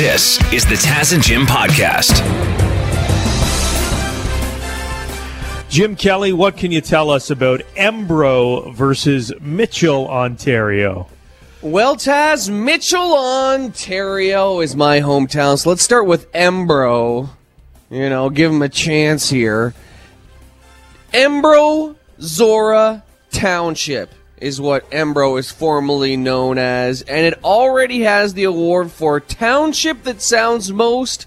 This is the Taz and Jim podcast. Jim Kelly, what can you tell us about Embro versus Mitchell, Ontario? Well, Taz, Mitchell, Ontario is my hometown, so let's start with Embro. You know, give him a chance here. Embro Zorra Township is what Embro is formally known as, and it already has the award for Township that sounds most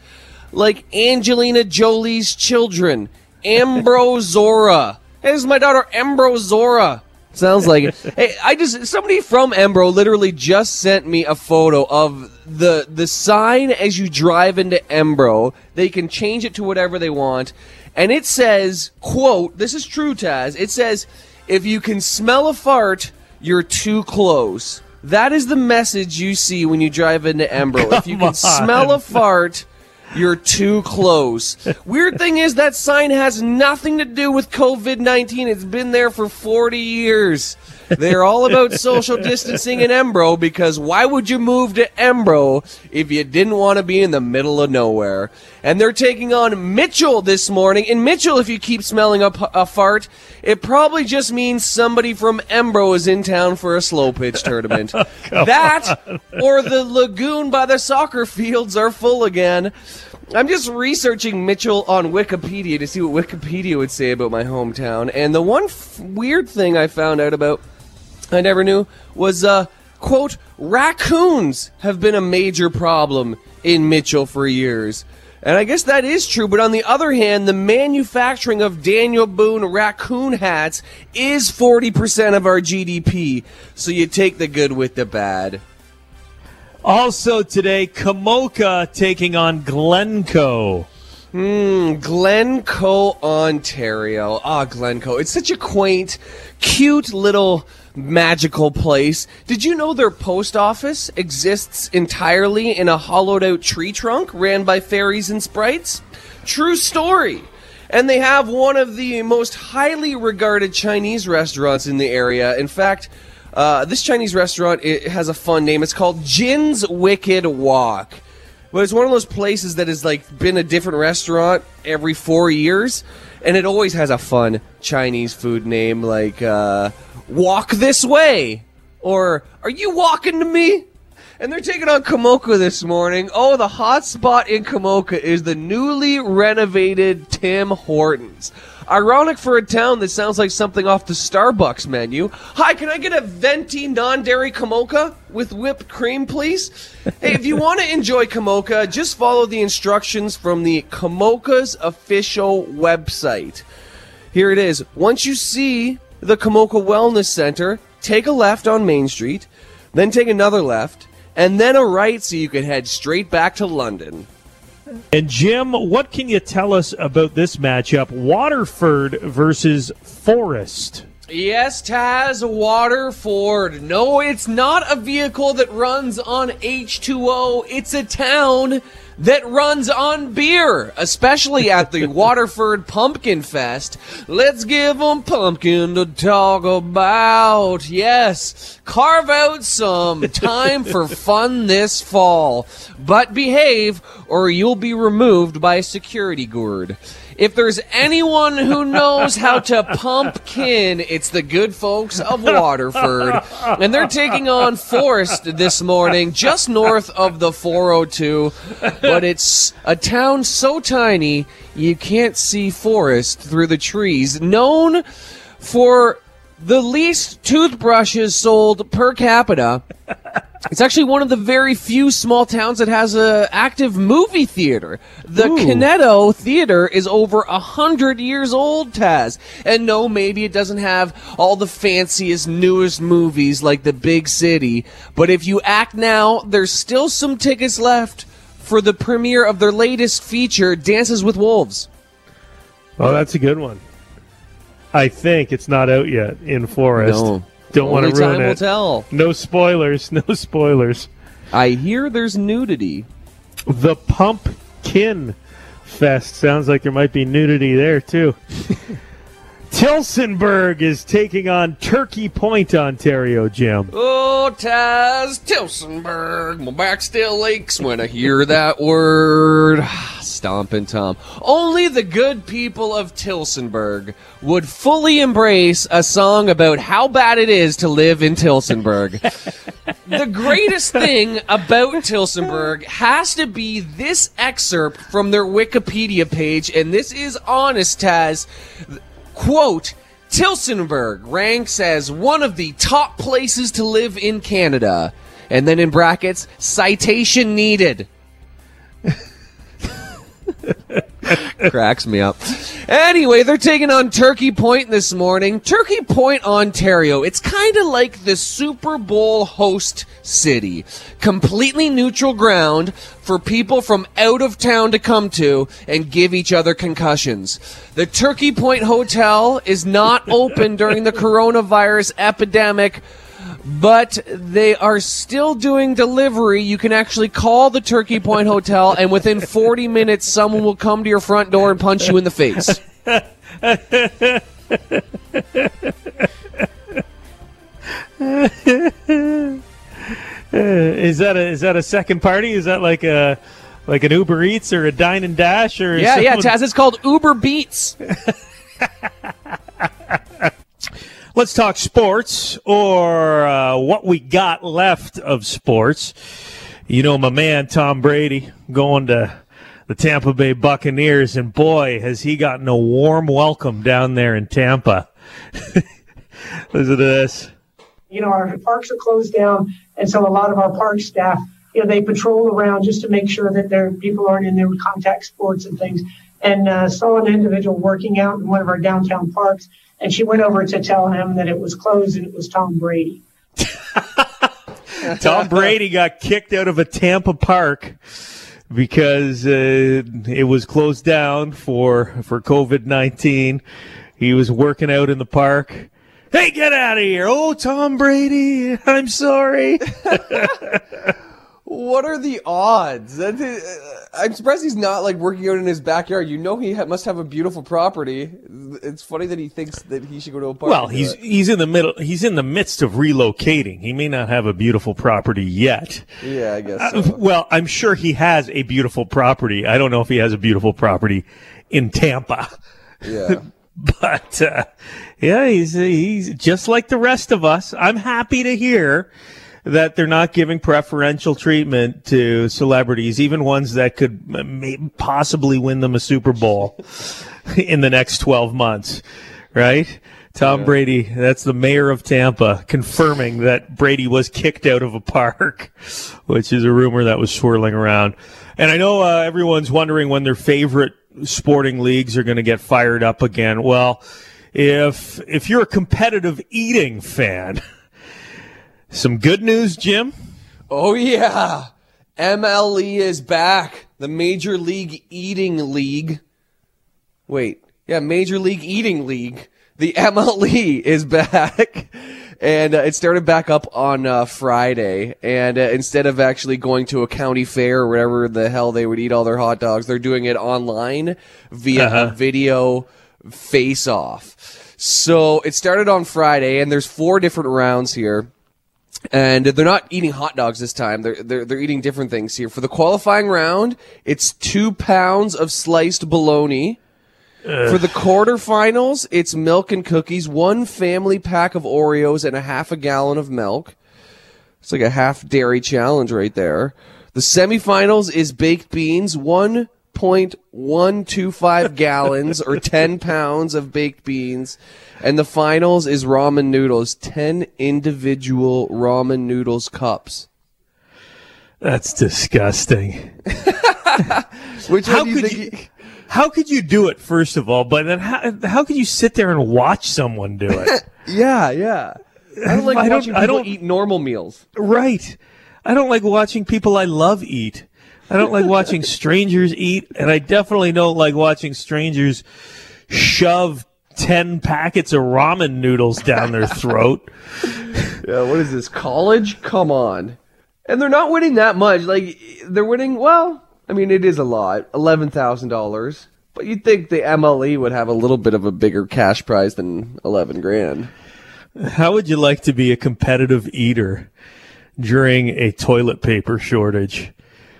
like Angelina Jolie's children. Embro Zorra. Hey, this is my daughter Embro Zorra. Sounds like it. Hey, I just somebody from Embro literally just sent me a photo of the the sign as you drive into Embro. They can change it to whatever they want, and it says, "quote This is true, Taz. It says, if you can smell a fart, you're too close." That is the message you see when you drive into Embro. if you can on. smell a fart, you're too close. Weird thing is that sign has nothing to do with COVID 19. It's been there for 40 years. They're all about social distancing in Embro because why would you move to Embro if you didn't want to be in the middle of nowhere? And they're taking on Mitchell this morning. And Mitchell, if you keep smelling a, fart, it probably just means somebody from Embro is in town for a slow pitch tournament. that or the lagoon by the soccer fields are full again. I'm just researching Mitchell on Wikipedia to see what Wikipedia would say about my hometown. And the one f- weird thing I found out about, I never knew, was, uh, quote, raccoons have been a major problem in Mitchell for years. And I guess that is true, but on the other hand, the manufacturing of Daniel Boone raccoon hats is 40% of our GDP. So you take the good with the bad. Also today, Komoka taking on Glencoe. Hmm, Glencoe, Ontario. Ah, Glencoe. It's such a quaint, cute little magical place. Did you know their post office exists entirely in a hollowed out tree trunk ran by fairies and sprites? True story. And they have one of the most highly regarded Chinese restaurants in the area. In fact, uh, this Chinese restaurant it has a fun name. It's called Jin's Wicked Wok. But it's one of those places that has like been a different restaurant every four years, and it always has a fun Chinese food name like uh, "Walk This Way" or "Are you walking to me?" And they're taking on Komoka this morning. Oh, the hot spot in Komoka is the newly renovated Tim Hortons. Ironic for a town that sounds like something off the Starbucks menu. Hi, can I get a venti non-dairy Komoka with whipped cream, please? hey, if you want to enjoy Komoka, just follow the instructions from the Komoka's official website. Here it is. Once you see the Komoka Wellness Center, take a left on Main Street, then take another left, and then a right so you can head straight back to London. And Jim, what can you tell us about this matchup? Waterford versus Forest. Yes, Taz Waterford. No, it's not a vehicle that runs on H2O. It's a town that runs on beer, especially at the Waterford Pumpkin Fest. Let's give 'em pumpkin to talk about. Yes, carve out some time for fun this fall. But behave or you'll be removed by security guard. If there's anyone who knows how to pumpkin, it's the good folks of Waterford. And they're taking on Forest this morning, just north of the 402. But it's a town so tiny, you can't see Forest through the trees. Known for the least toothbrushes sold per capita. It's actually one of the very few small towns that has a active movie theater. The Ooh. Kineto Theater is over a hundred years old, Taz. And no, maybe it doesn't have all the fanciest, newest movies like the big city. But if you act now, there's still some tickets left for the premiere of their latest feature, Dances with Wolves. Oh, that's a good one. I think it's not out yet in Forest. No. Don't want to ruin time it. will tell. No spoilers. No spoilers. I hear there's nudity. The Pumpkin Fest sounds like there might be nudity there too. Tillsonburg is taking on Turkey Point, Ontario, Jim. Oh, Taz Tillsonburg, my back still aches when I hear that word. Stompin' Tom. Only the good people of Tillsonburg would fully embrace a song about how bad it is to live in Tillsonburg. the greatest thing about Tillsonburg has to be this excerpt from their Wikipedia page, and this is honest, Taz. Quote, Tillsonburg ranks as one of the top places to live in Canada. And then in brackets, citation needed. Cracks me up. Anyway, they're taking on Turkey Point this morning. Turkey Point, Ontario. It's kind of like the Super Bowl host city. Completely neutral ground for people from out of town to come to and give each other concussions. The Turkey Point Hotel is not open during the coronavirus epidemic but they are still doing delivery. You can actually call the Turkey Point Hotel, and within 40 minutes, someone will come to your front door and punch you in the face. is that a is that a second party? Is that like a like an Uber Eats or a Dine and Dash or yeah, someone... yeah, Taz. It's called Uber Beats. Let's talk sports or uh, what we got left of sports. You know, my man Tom Brady going to the Tampa Bay Buccaneers, and boy, has he gotten a warm welcome down there in Tampa. Listen to this. You know, our parks are closed down, and so a lot of our park staff, you know, they patrol around just to make sure that their people aren't in there with contact sports and things. And uh, saw an individual working out in one of our downtown parks and she went over to tell him that it was closed and it was Tom Brady. Tom Brady got kicked out of a Tampa park because uh, it was closed down for for COVID nineteen. He was working out in the park. Hey, get out of here! Oh, Tom Brady, I'm sorry. What are the odds? That is, uh, I'm surprised he's not like working out in his backyard. You know he ha- must have a beautiful property. It's funny that he thinks that he should go to a park. Well, he's he's in the middle. He's in the midst of relocating. He may not have a beautiful property yet. Yeah, I guess. Uh, well, I'm sure he has a beautiful property. I don't know if he has a beautiful property in Tampa. yeah. but uh, yeah, he's he's just like the rest of us. I'm happy to hear that they're not giving preferential treatment to celebrities, even ones that could possibly win them a Super Bowl in the next 12 months, right? Tom Yeah. Brady, that's the mayor of Tampa, confirming that Brady was kicked out of a park, which is a rumor that was swirling around. And I know uh, everyone's wondering when their favorite sporting leagues are going to get fired up again. Well, if if you're a competitive eating fan, some good news, Jim. Oh yeah, MLE is back. The Major League Eating League. Wait, yeah, Major League Eating League. The MLE is back. And uh, it started back up on uh, Friday. And uh, instead of actually going to a county fair or whatever the hell they would eat all their hot dogs, they're doing it online via Uh-huh. a video face off. So it started on Friday, and there's four different rounds here and they're not eating hot dogs this time. They're they're they're eating different things here. For the qualifying round, it's two pounds of sliced bologna. For the quarterfinals, it's milk and cookies, one family pack of Oreos, and a half a gallon of milk. It's like a half dairy challenge right there. The semifinals is baked beans, 1.125 gallons or 10 pounds of baked beans. And the finals is ramen noodles, 10 individual ramen noodles cups. That's disgusting. Which How one do you could you? How could you do it? First of all, but then how, how could you sit there and watch someone do it? yeah, yeah. I don't like I don't- watching I don't- eat normal meals. right. I don't like watching people I love eat. I don't like watching strangers eat, and I definitely don't like watching strangers shove ten packets of ramen noodles down their throat. Yeah, what is this? College? Come on. And they're not winning that much. Like they're winning well, I mean it is a lot. Eleven thousand dollars. But you'd think the MLE would have a little bit of a bigger cash prize than eleven grand. How would you like to be a competitive eater during a toilet paper shortage?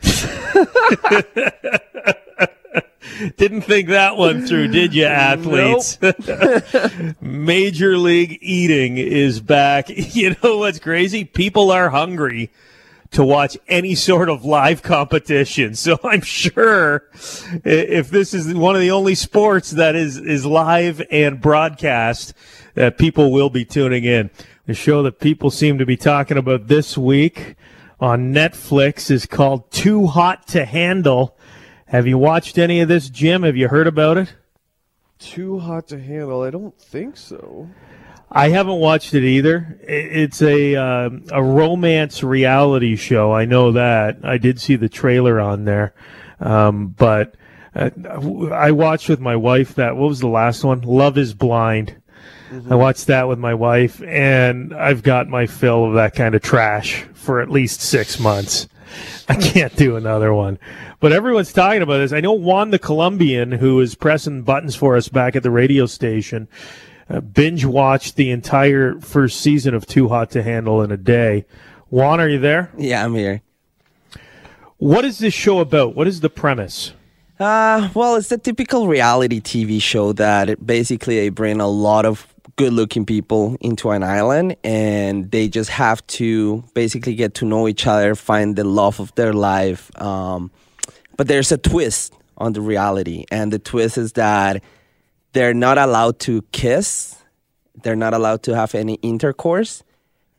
Didn't think that one through, did you, athletes? Major League Eating is back. You know what's crazy? People are hungry to watch any sort of live competition. So I'm sure if this is one of the only sports that is, is live and broadcast, that people will be tuning in. The show that people seem to be talking about this week on Netflix is called Too Hot to Handle. Have you watched any of this, Jim? Have you heard about it? Too hot to handle? I don't think so. I haven't watched it either. It's a uh, a romance reality show. I know that. I did see the trailer on there, um, but uh, I watched with my wife that. What was the last one? Love Is Blind. Mm-hmm. I watched that with my wife, and I've got my fill of that kind of trash for at least six months. I can't do another one. But everyone's talking about this. I know Juan the Colombian, who is pressing buttons for us back at the radio station, uh, binge watched the entire first season of Too Hot to Handle in a day. Juan, are you there? Yeah, I'm here. What is this show about? What is the premise? Uh, well, it's a typical reality TV show that basically they bring a lot of good looking people into an island and they just have to basically get to know each other, find the love of their life. Um, but there's a twist on the reality, and the twist is that they're not allowed to kiss, they're not allowed to have any intercourse,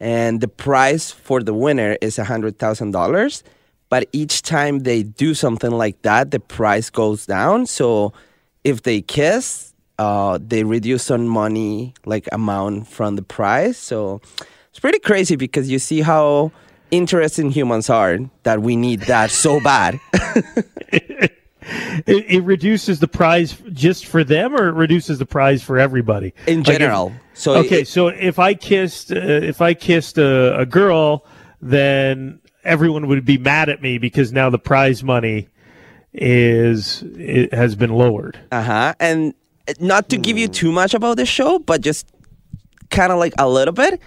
and the prize for the winner is $100,000. But each time they do something like that, the price goes down. So if they kiss, uh, they reduce some money, like amount from the price. So it's pretty crazy because you see how interesting humans are that we need that so bad. it, it, reduces the prize just for them, or it reduces the prize for everybody in general. Like if, so okay, it, so if I kissed uh, if I kissed a, a girl, then everyone would be mad at me because now the prize money is it has been lowered. Uh huh. And not to give you too much about the show, but just kind of like a little bit.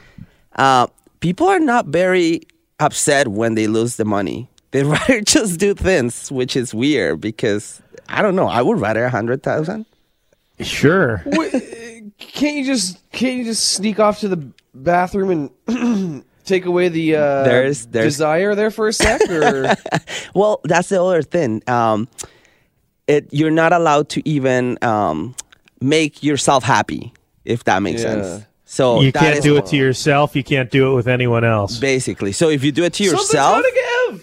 Uh, people are not very upset when they lose the money. They'd rather just do things, which is weird because I don't know. I would rather a hundred thousand. Sure. can't you just can't you just sneak off to the bathroom and take away the uh, there's, there's... desire there for a sec? Or well, that's the other thing. Um, it you're not allowed to even um, make yourself happy, if that makes yeah. sense. So you can't do it to yourself. You can't do it with anyone else. Basically, so if you do it to yourself,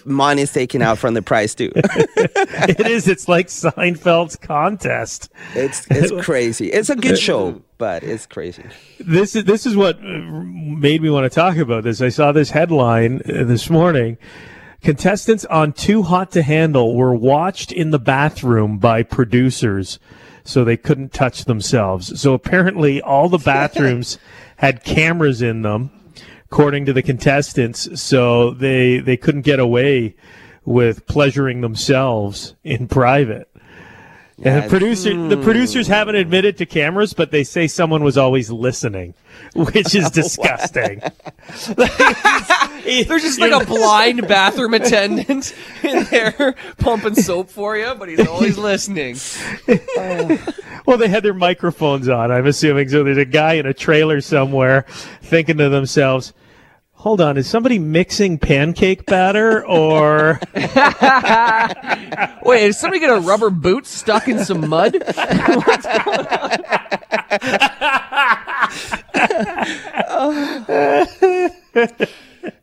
money is taken out from the price too. it is. It's like Seinfeld's contest. It's it's crazy. It's a good show, but it's crazy. This is this is what made me want to talk about this. I saw this headline uh, this morning. Contestants on Too Hot to Handle were watched in the bathroom by producers so they couldn't touch themselves. So apparently, all the bathrooms had cameras in them, according to the contestants. So they they couldn't get away with pleasuring themselves in private. And the producer, hmm. the producers haven't admitted to cameras, but they say someone was always listening, which is disgusting. There's just like a blind bathroom attendant in there pumping soap for you, but he's always listening. Well, they had their microphones on, I'm assuming. So there's a guy in a trailer somewhere thinking to themselves, hold on, is somebody mixing pancake batter or? Wait, is somebody got a rubber boot stuck in some mud? What's going on?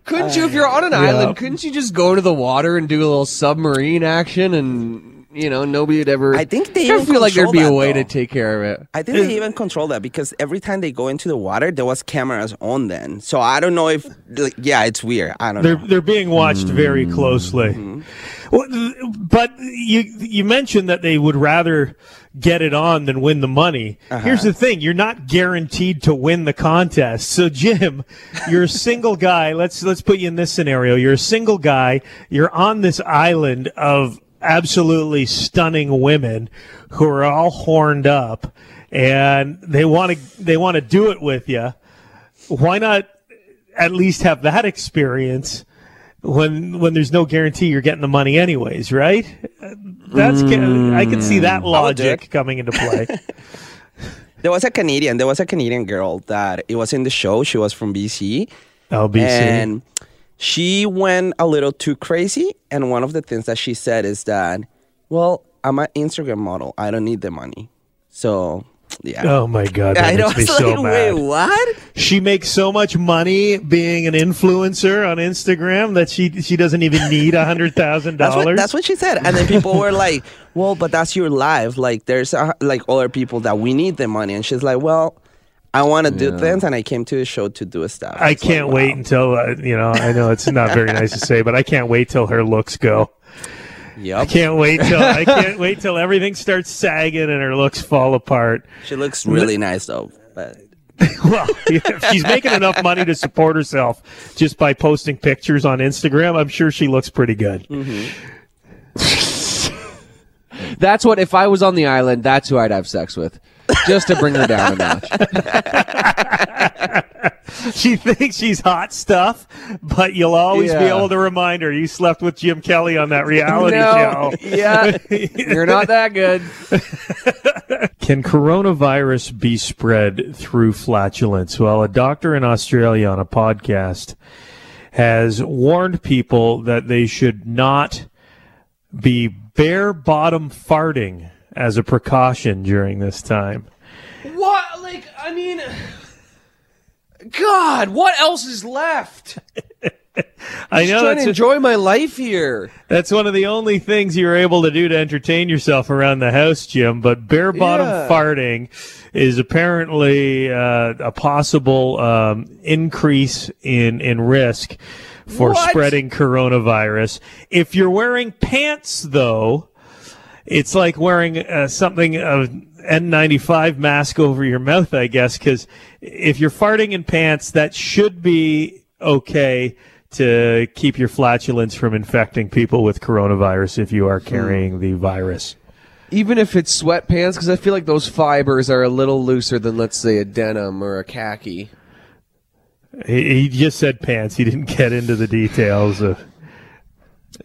couldn't you, if you're on an island, couldn't you just go to the water and do a little submarine action and you know, nobody would ever. I think they I feel like there'd be a way though. to take care of it. I think they even control that because every time they go into the water, there was cameras on then. So I don't know if, like, yeah, it's weird. I don't they're, know. They're being watched mm-hmm. very closely. Mm-hmm. Well, but you you mentioned that they would rather get it on than win the money. Uh-huh. Here's the thing: you're not guaranteed to win the contest. So, Jim, you're a single guy. Let's let's put you in this scenario. You're a single guy. You're on this island of absolutely stunning women who are all horned up and they want to they want to do it with you. Why not at least have that experience when when there's no guarantee you're getting the money anyways, right? That's mm, I can see that logic coming into play. there was a Canadian, there was a Canadian girl that it was in the show. She was from BC. Oh, BC. And she went a little too crazy. And one of the things that she said is that, well, I'm an Instagram model. I don't need the money. So yeah. Oh my god, that I makes me so like, mad. Wait, what? She makes so much money being an influencer on Instagram that she she doesn't even need a hundred thousand dollars. That's what she said, and then people were like, "Well, but that's your life. Like, there's uh, like other people that we need the money," and she's like, "Well." I want to do things, and I came to the show to do stuff. I can't like, wow. wait until uh, you know. I know it's not very nice to say, but I can't wait till her looks go. Yep. I can't wait till I can't wait till everything starts sagging and her looks fall apart. She looks really nice though. But well, she's making enough money to support herself just by posting pictures on Instagram, I'm sure she looks pretty good. Mm-hmm. that's what if I was on the island, that's who I'd have sex with. Just to bring her down a notch. she thinks she's hot stuff, but you'll always yeah. be able to remind her you slept with Jim Kelly on that reality no, show. Yeah, you're not that good. Can coronavirus be spread through flatulence? Well, a doctor in Australia on a podcast has warned people that they should not be bare bottom farting as a precaution during this time. What? Like, I mean. God, what else is left? I know. Trying to enjoy my life here. That's one of the only things you're able to do to entertain yourself around the house, Jim. But bare bottom yeah. farting is apparently uh, a possible um, increase in in risk for what? spreading coronavirus. If you're wearing pants, though, it's like wearing uh, something of N95 mask over your mouth, I guess, because if you're farting in pants, that should be okay to keep your flatulence from infecting people with coronavirus if you are hmm. carrying the virus. Even if it's sweatpants, because I feel like those fibers are a little looser than, let's say, a denim or a khaki. He, he just said pants. He didn't get into the details of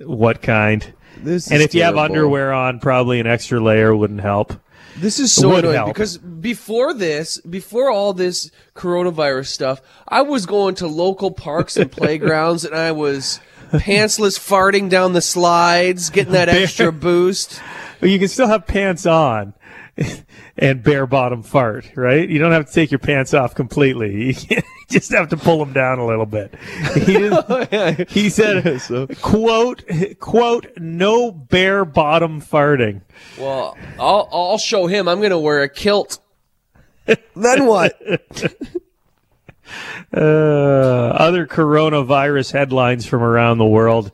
what kind. This and if terrible. you have underwear on, probably an extra layer wouldn't help. This is so annoying help. because before this, before all this coronavirus stuff, I was going to local parks and playgrounds and I was pantsless farting down the slides, getting that extra boost. But you can still have pants on and bare bottom fart, right? You don't have to take your pants off completely. You just have to pull them down a little bit. He, he said, yeah, so. quote, quote, no bare bottom farting. Well, I'll, I'll show him. I'm going to wear a kilt. then what? uh, other coronavirus headlines from around the world.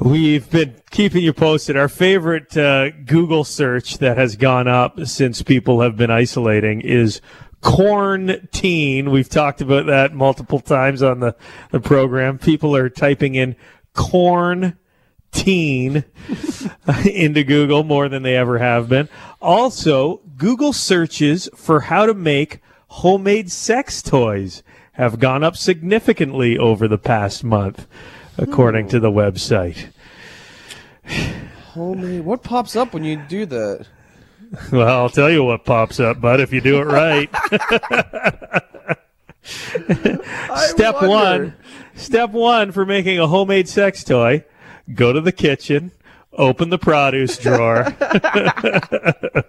We've been keeping you posted. Our favorite uh, Google search that has gone up since people have been isolating is quarantine. We've talked about that multiple times on the, the program. People are typing in corn teen into Google more than they ever have been. Also, Google searches for how to make homemade sex toys have gone up significantly over the past month according to the website. Homemade. What pops up when you do that? Well, I'll tell you what pops up, bud, if you do it right. step wonder. one. Step one for making a homemade sex toy. Go to the kitchen, open the produce drawer.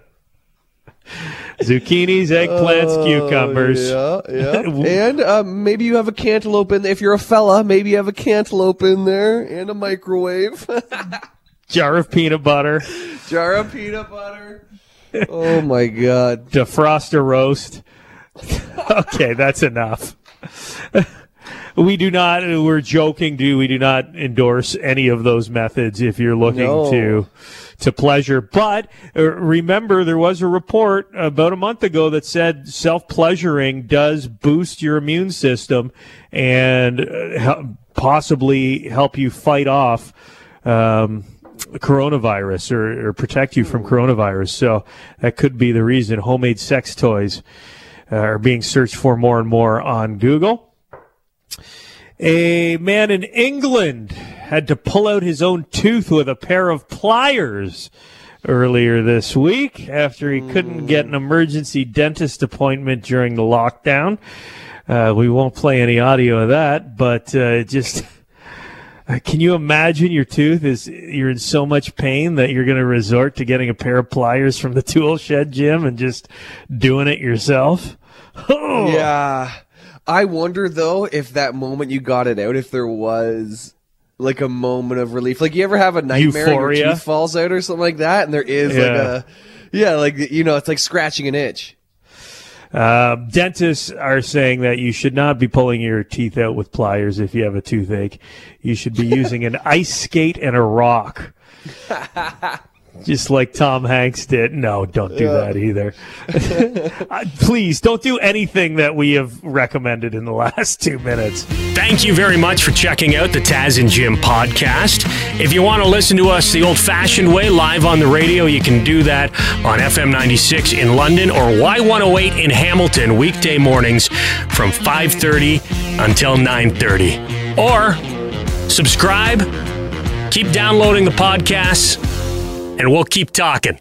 Zucchinis, eggplants, uh, cucumbers. Yeah, yeah. and uh, maybe you have a cantaloupe in there. If you're a fella, maybe you have a cantaloupe in there and a microwave. Jar of peanut butter. Jar of peanut butter. Oh my god. Defrost a roast. okay, that's enough. we do not we're joking do we do not endorse any of those methods if you're looking no. to to pleasure. But uh, remember, there was a report about a month ago that said self pleasuring does boost your immune system and uh, possibly help you fight off. Um, coronavirus or, or protect you from coronavirus. So that could be the reason homemade sex toys uh, are being searched for more and more on Google. A man in England had to pull out his own tooth with a pair of pliers earlier this week after he couldn't get an emergency dentist appointment during the lockdown. Uh, we won't play any audio of that, but uh, just uh, can you imagine your tooth is you're in so much pain that you're going to resort to getting a pair of pliers from the tool shed Jim and just doing it yourself? Oh. Yeah. I wonder though if that moment you got it out, if there was like a moment of relief. Like you ever have a nightmare and Euphoria? your tooth falls out or something like that, and there is like Yeah. a yeah, like you know, it's like scratching an itch. Um, dentists are saying that you should not be pulling your teeth out with pliers if you have a toothache. You should be using an ice skate and a rock. Just like Tom Hanks did. No, don't do that either. Uh, Please don't do anything that we have recommended in the last two minutes. Thank you very much for checking out the Taz and Jim podcast. If you want to listen to us the old fashioned way, live on the radio, you can do that on FM 96 in London or Y108 in Hamilton, weekday mornings from 5.30 until 9.30. Or subscribe, keep downloading the podcasts, and we'll keep talking.